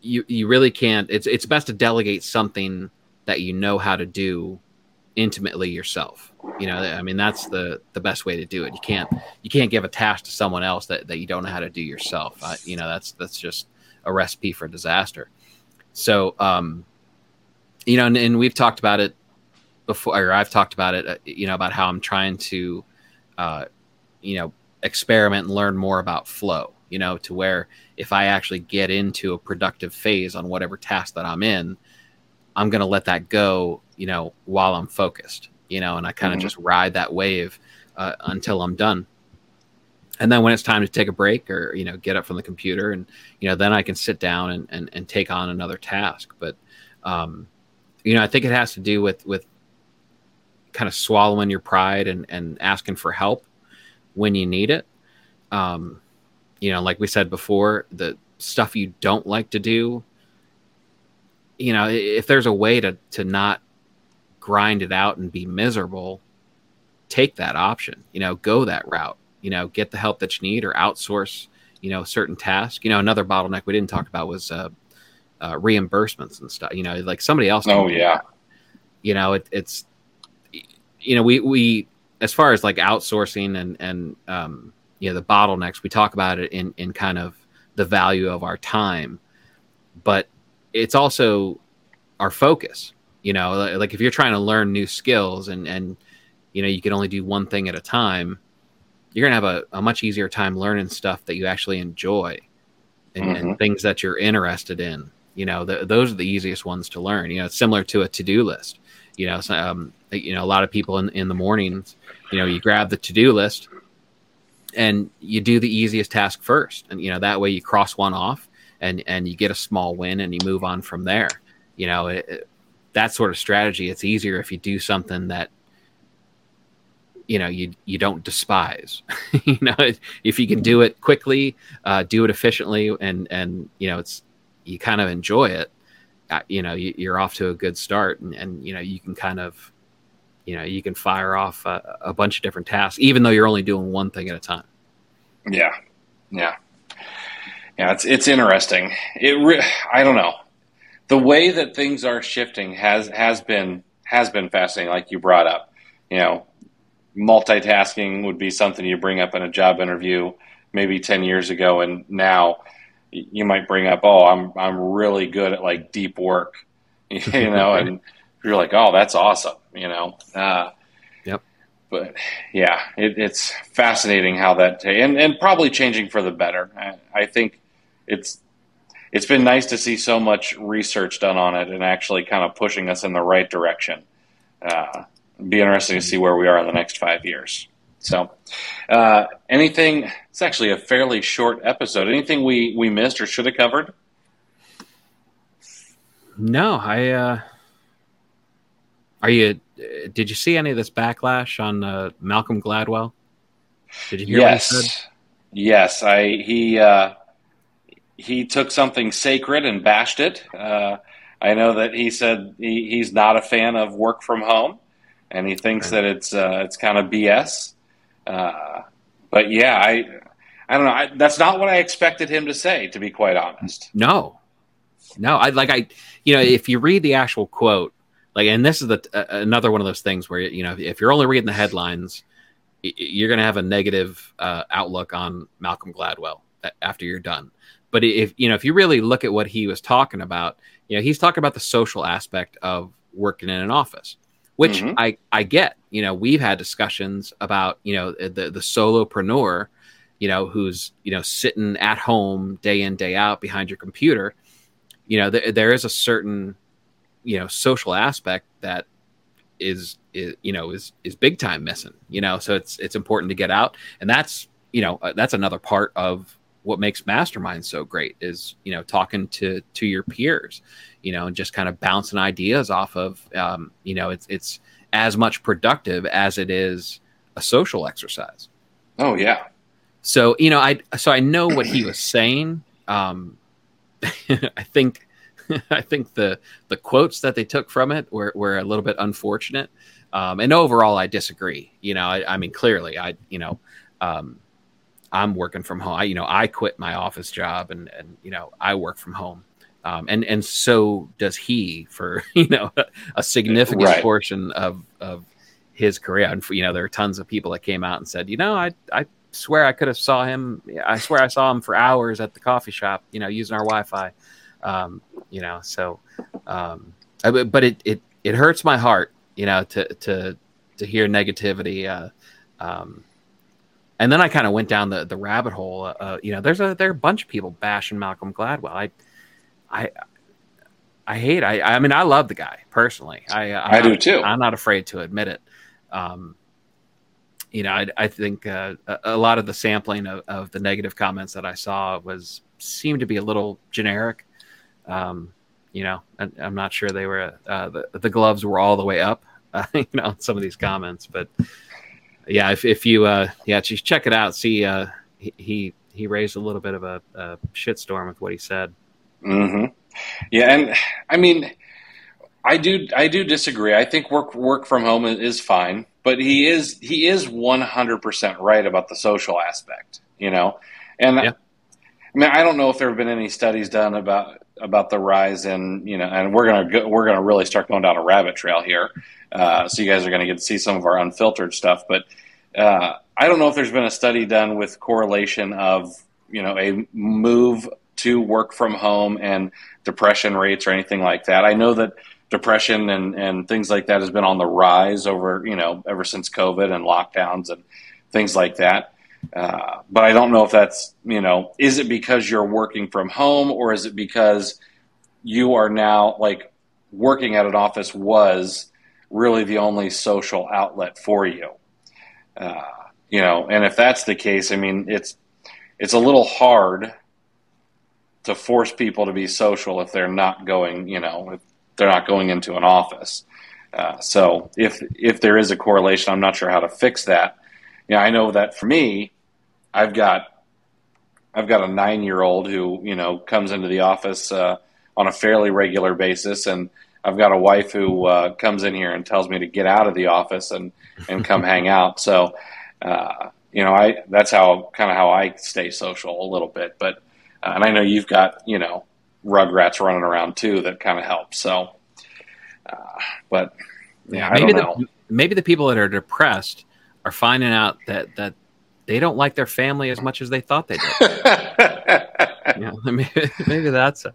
you you really can't it's it's best to delegate something that you know how to do intimately yourself. You know i mean that's the the best way to do it. You can't you can't give a task to someone else that, that you don't know how to do yourself. Uh, you know that's that's just a recipe for disaster so um you know and, and we've talked about it before, or I've talked about it, uh, you know, about how I'm trying to, uh, you know, experiment and learn more about flow, you know, to where if I actually get into a productive phase on whatever task that I'm in, I'm going to let that go, you know, while I'm focused, you know, and I kind of mm-hmm. just ride that wave uh, until I'm done. And then when it's time to take a break or, you know, get up from the computer and, you know, then I can sit down and, and, and take on another task. But, um, you know, I think it has to do with, with kind of swallowing your pride and, and asking for help when you need it. Um, you know, like we said before, the stuff you don't like to do, you know, if there's a way to, to not grind it out and be miserable, take that option, you know, go that route, you know, get the help that you need or outsource, you know, certain tasks. You know, another bottleneck we didn't talk about was uh, uh, reimbursements and stuff, you know, like somebody else. Oh, yeah. You know, it, it's, you know, we we as far as like outsourcing and and um, you know the bottlenecks, we talk about it in in kind of the value of our time, but it's also our focus. You know, like if you're trying to learn new skills and and you know you can only do one thing at a time, you're gonna have a, a much easier time learning stuff that you actually enjoy and, mm-hmm. and things that you're interested in. you know, the, those are the easiest ones to learn. You know, it's similar to a to do list. You know, so, um, you know, a lot of people in, in the mornings, you know, you grab the to do list and you do the easiest task first, and you know that way you cross one off and and you get a small win and you move on from there. You know, it, it, that sort of strategy. It's easier if you do something that you know you you don't despise. <laughs> You know if you can do it quickly uh, do it efficiently and and you know it's you kind of enjoy it uh, you know you, are off to a good start and, and you know you can kind of you know you can fire off a, a bunch of different tasks even though you're only doing one thing at a time. Yeah. Yeah. Yeah it's it's interesting. It re- i don't know. The way that things are shifting has has been has been fascinating like you brought up. You know multitasking would be something you bring up in a job interview maybe 10 years ago and now you might bring up oh i'm i'm really good at like deep work <laughs> you <laughs> know and you're like oh that's awesome you know? Uh, yep. but yeah it, it's fascinating how that and and probably changing for the better. I, I think it's it's been nice to see so much research done on it and actually kind of pushing us in the right direction. Uh, be interesting to see where we are in the next five years. So, uh, anything? It's actually a fairly short episode. Anything we we missed or should have covered? No, I. Uh, are you? Did you see any of this backlash on uh, Malcolm Gladwell? Did you hear yes. Yes, I he uh, he took something sacred and bashed it. Uh, I know that he said he, he's not a fan of work from home and he thinks that it's uh, it's kind of BS. Uh, but yeah, I I don't know. I, that's not what I expected him to say, to be quite honest. No, no. I like I you know if you read the actual quote, like, and this is the uh, another one of those things where you know if you're only reading the headlines, you're going to have a negative uh, outlook on Malcolm Gladwell after you're done. But if you know if you really look at what he was talking about, you know he's talking about the social aspect of working in an office which mm-hmm. I I get. You know, we've had discussions about you know the the solopreneur, you know, who's you know sitting at home day in day out behind your computer. You know, th- there is a certain you know social aspect that is, is you know is is big time missing. You know, so it's it's important to get out, and that's you know uh, that's another part of what makes mastermind so great is you know talking to to your peers you know, and just kind of bouncing ideas off of, um, you know, it's it's as much productive as it is a social exercise. Oh yeah. So you know, I so I know what he was saying. Um, <laughs> I think <laughs> I think the the quotes that they took from it were were a little bit unfortunate. Um, and overall, I disagree. You know, I, I mean, clearly, I you know, um, I'm working from home. I, you know, I quit my office job, and and you know, I work from home um, and and so does he for <laughs> you know a significant right. portion of of his career. And you know, there are tons of people that came out and said, you know, I I swear I could have saw him. I swear I saw him for hours at the coffee shop, you know, using our Wi-Fi. Um, you know, so um, but it it it hurts my heart, you know, to to to hear negativity. Uh, um, and then I kind of went down the, the rabbit hole. Uh, you know, there's a there are a bunch of people bashing Malcolm Gladwell. I I I hate. I I mean, I love the guy personally. I I, I do too. I'm not afraid to admit it. Um, you know, I, I think uh, a, lot of the sampling of, of, the negative comments that I saw was seemed to be a little generic. Um, you know, I, am not sure they were uh, the the gloves were all the way up. Uh, <laughs> you know, some of these comments, but yeah, if if you uh, yeah, just check it out. See, uh, he he raised a little bit of a, a shitstorm with what he said. Mm-hmm. Yeah, and I mean, I do I do disagree. I think work work from home is fine, but he is he is one hundred percent right about the social aspect. You know, and yeah. I mean, I don't know if there have been any studies done about about the rise in you know, and we're gonna go, we're gonna really start going down a rabbit trail here. Uh, so you guys are gonna get to see some of our unfiltered stuff, but uh, I don't know if there's been a study done with correlation of you know a move to work from home and depression rates or anything like that. I know that depression and, and things like that has been on the rise over, you know, ever since COVID and lockdowns and things like that. Uh, but I don't know if that's, you know, is it because you're working from home or is it because you are now like working at an office was really the only social outlet for you. Uh, you know, and if that's the case, I mean, it's it's a little hard to force people to be social if they're not going, you know, if they're not going into an office. Uh, so if if there is a correlation, I'm not sure how to fix that. You know, I know that for me, I've got I've got a nine year old who you know comes into the office uh, on a fairly regular basis, and I've got a wife who uh, comes in here and tells me to get out of the office and and come <laughs> hang out. So uh, you know, I that's how kind of how I stay social a little bit. But uh, and I know you've got you know rugrats running around too that kind of helps. So, uh, but yeah, maybe the maybe the people that are depressed are finding out that that they don't like their family as much as they thought they did. <laughs> yeah, maybe, <laughs> maybe that's a,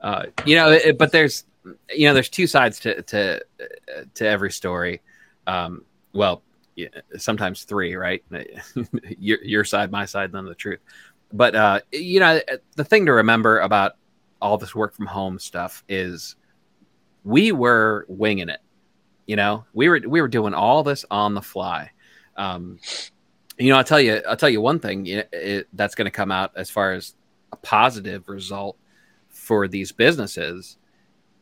uh, you know, it, but there's you know there's two sides to to to every story. Um, well, sometimes three, right? <laughs> your, your side, my side, then the truth. But uh, you know, the thing to remember about all this work from home stuff is we were winging it. You know, we were we were doing all this on the fly. Um, you know, I'll tell you, I'll tell you one thing it, it, that's going to come out as far as a positive result for these businesses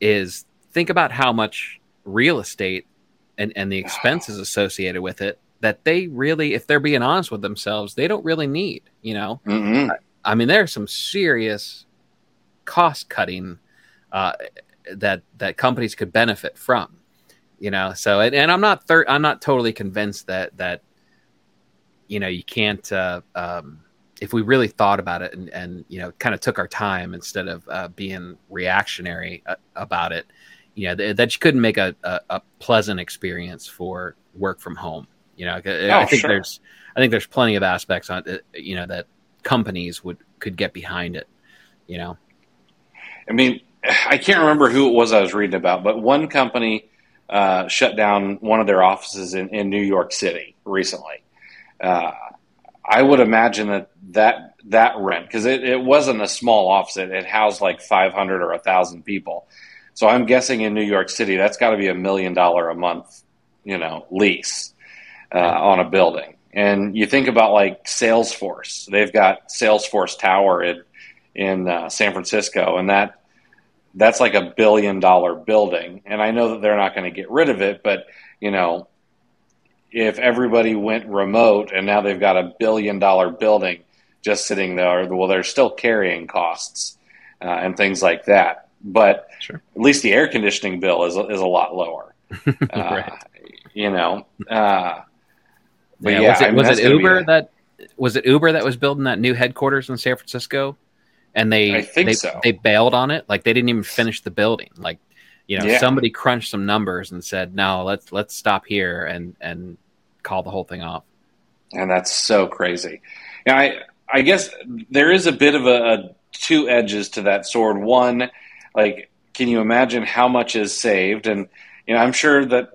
is think about how much real estate and, and the expenses associated with it that they really, if they're being honest with themselves, they don't really need. You know, mm-hmm. I, I, mean, there's some serious cost cutting uh, that that companies could benefit from. You know, so and, and I'm not thir- I'm not totally convinced that that you know you can't. Uh, um, if we really thought about it and, and you know kind of took our time instead of uh, being reactionary uh, about it you know th- that you couldn't make a, a, a, pleasant experience for work from home you know oh, i think sure. there's i think there's plenty of aspects on you know that companies would could get behind it you know i mean <sighs> i can't remember who it was i was reading about but one company uh, shut down one of their offices in, in new york city recently uh, i would imagine that that that rent because it, it wasn't a small office it, it housed like 500 or 1000 people so I'm guessing in New York City, that's got to be a million dollar a month, you know, lease uh, on a building. And you think about like Salesforce, they've got Salesforce Tower in in uh, San Francisco, and that that's like a billion dollar building. And I know that they're not going to get rid of it, but you know, if everybody went remote and now they've got a billion dollar building just sitting there, well, they're still carrying costs uh, and things like that but sure. at least the air conditioning bill is is a lot lower. <laughs> Uh, You know, uh, but yeah, yeah was it, I mean, was it Uber that was it Uber that was building that new headquarters in San Francisco, and they I think they, so. they bailed on it, like they didn't even finish the building, like you know yeah. somebody crunched some numbers and said no let's let's stop here and and call the whole thing off. And that's so crazy. Yeah i i guess there is a bit of a, a two edges to that sword. One like can you imagine how much is saved? And you know i'm sure that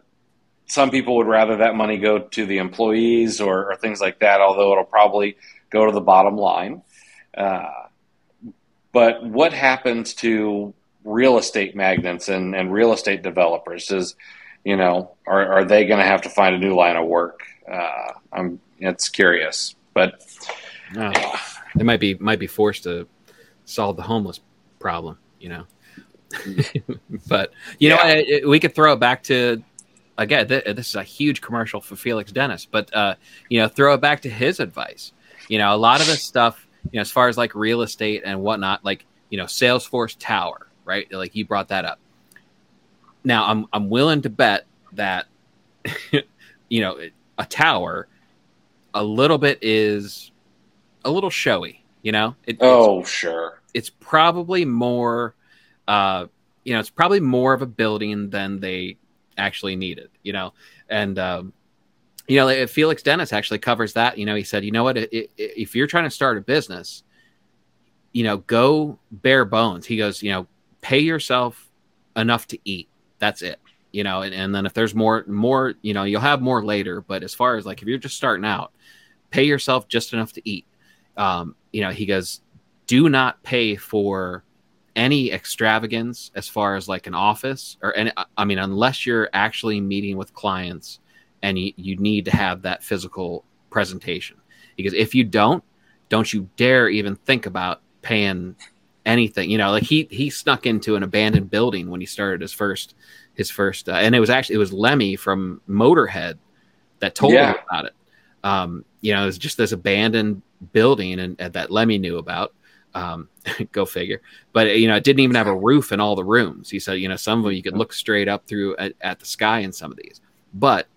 some people would rather that money go to the employees or, or things like that although it'll probably go to the bottom line. Uh, but what happens to real estate magnates and, and real estate developers is you know are, are they going to have to find a new line of work uh, i'm it's curious but yeah. they might be might be forced to solve the homeless problem you know <laughs> but you yeah. know, it, we could throw it back to again. Th- this is a huge commercial for Felix Dennis, but uh, you know, throw it back to his advice. You know, a lot of this stuff, you know, as far as like real estate and whatnot, like you know, Salesforce Tower, right? Like you brought that up. Now, I'm I'm willing to bet that <laughs> you know a tower, a little bit is a little showy. You know, it, oh sure, it's probably more uh, you know, it's probably more of a building than they actually needed, you know, and, um, you know, Felix Dennis actually covers that. You know, he said, you know what, if you're trying to start a business, you know, go bare bones. He goes, you know, pay yourself enough to eat. That's it. You know, and, and then if there's more, more, you know, you'll have more later. But as far as like if you're just starting out, pay yourself just enough to eat. Um, you know, he goes, do not pay for any extravagance as far as like an office or any i mean unless you're actually meeting with clients and you, you need to have that physical presentation because if you don't don't you dare even think about paying anything you know like he he snuck into an abandoned building when he started his first his first uh, and it was actually it was lemmy from motorhead that told yeah. him about it um you know it was just this abandoned building and, and that lemmy knew about um, <laughs> go figure. But you know, it didn't even have a roof in all the rooms. He said, you know, some of them you could look straight up through at, at, the sky in some of these. But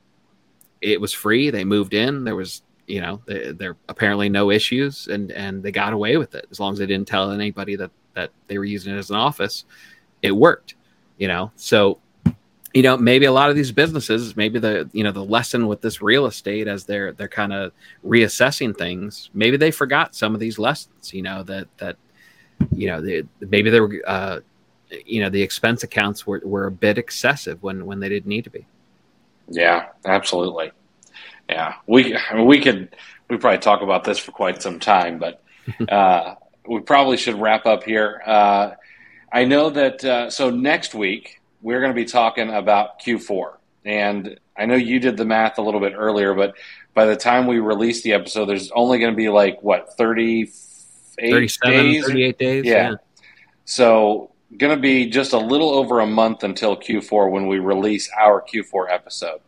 it was free. They moved in. There was, you know, they, there apparently no issues, and and they got away with it as long as they didn't tell anybody that that they were using it as an office. It worked, you know. So you know maybe a lot of these businesses maybe the you know the lesson with this real estate as they're they're kind of reassessing things maybe they forgot some of these lessons you know that that you know they, maybe they were uh you know the expense accounts were, were a bit excessive when when they didn't need to be yeah absolutely yeah we I mean, we could we probably talk about this for quite some time but <laughs> uh we probably should wrap up here uh i know that uh so next week we're going to be talking about Q4. And I know you did the math a little bit earlier, but by the time we release the episode, there's only going to be like, what, 38 days? 38 days. Yeah. yeah. So, going to be just a little over a month until Q4 when we release our Q4 episode.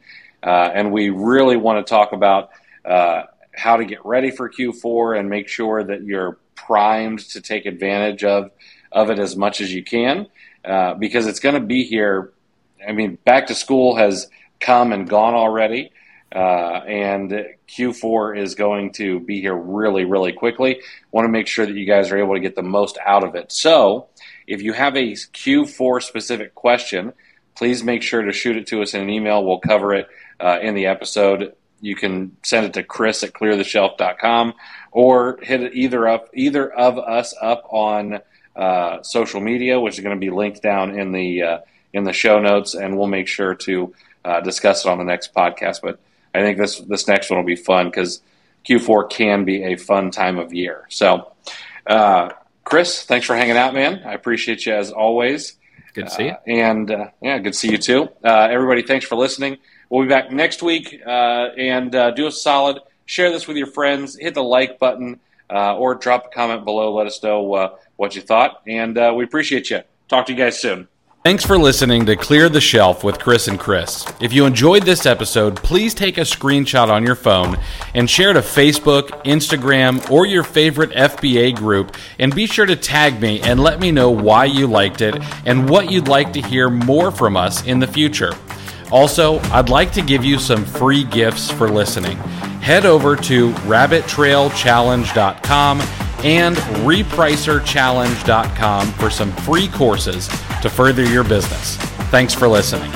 Uh, and we really want to talk about uh, how to get ready for Q4 and make sure that you're primed to take advantage of, of it as much as you can. Uh, because it's going to be here. I mean, back to school has come and gone already, uh, and Q4 is going to be here really, really quickly. Want to make sure that you guys are able to get the most out of it. So, if you have a Q4 specific question, please make sure to shoot it to us in an email. We'll cover it uh, in the episode. You can send it to Chris at cleartheshelf.com or hit either up either of us up on uh, social media, which is going to be linked down in the uh, in the show notes, and we'll make sure to uh, discuss it on the next podcast. But I think this this next one will be fun because Q4 can be a fun time of year. So, uh, Chris, thanks for hanging out, man. I appreciate you as always. Good to see you. Uh, and yeah, good to see you too. everybody, thanks for listening. We'll be back next week, and do a solid. Share this with your friends. Hit the like button uh, or drop a comment below. Let us know uh, what you thought, and uh, we appreciate you. Talk to you guys soon. Thanks for listening to Clear the Shelf with Chris and Chris. If you enjoyed this episode, please take a screenshot on your phone and share to Facebook, Instagram, or your favorite FBA group. And be sure to tag me and let me know why you liked it and what you'd like to hear more from us in the future. Also, I'd like to give you some free gifts for listening. Head over to rabbittrailchallenge.com and repricerchallenge.com for some free courses to further your business. Thanks for listening.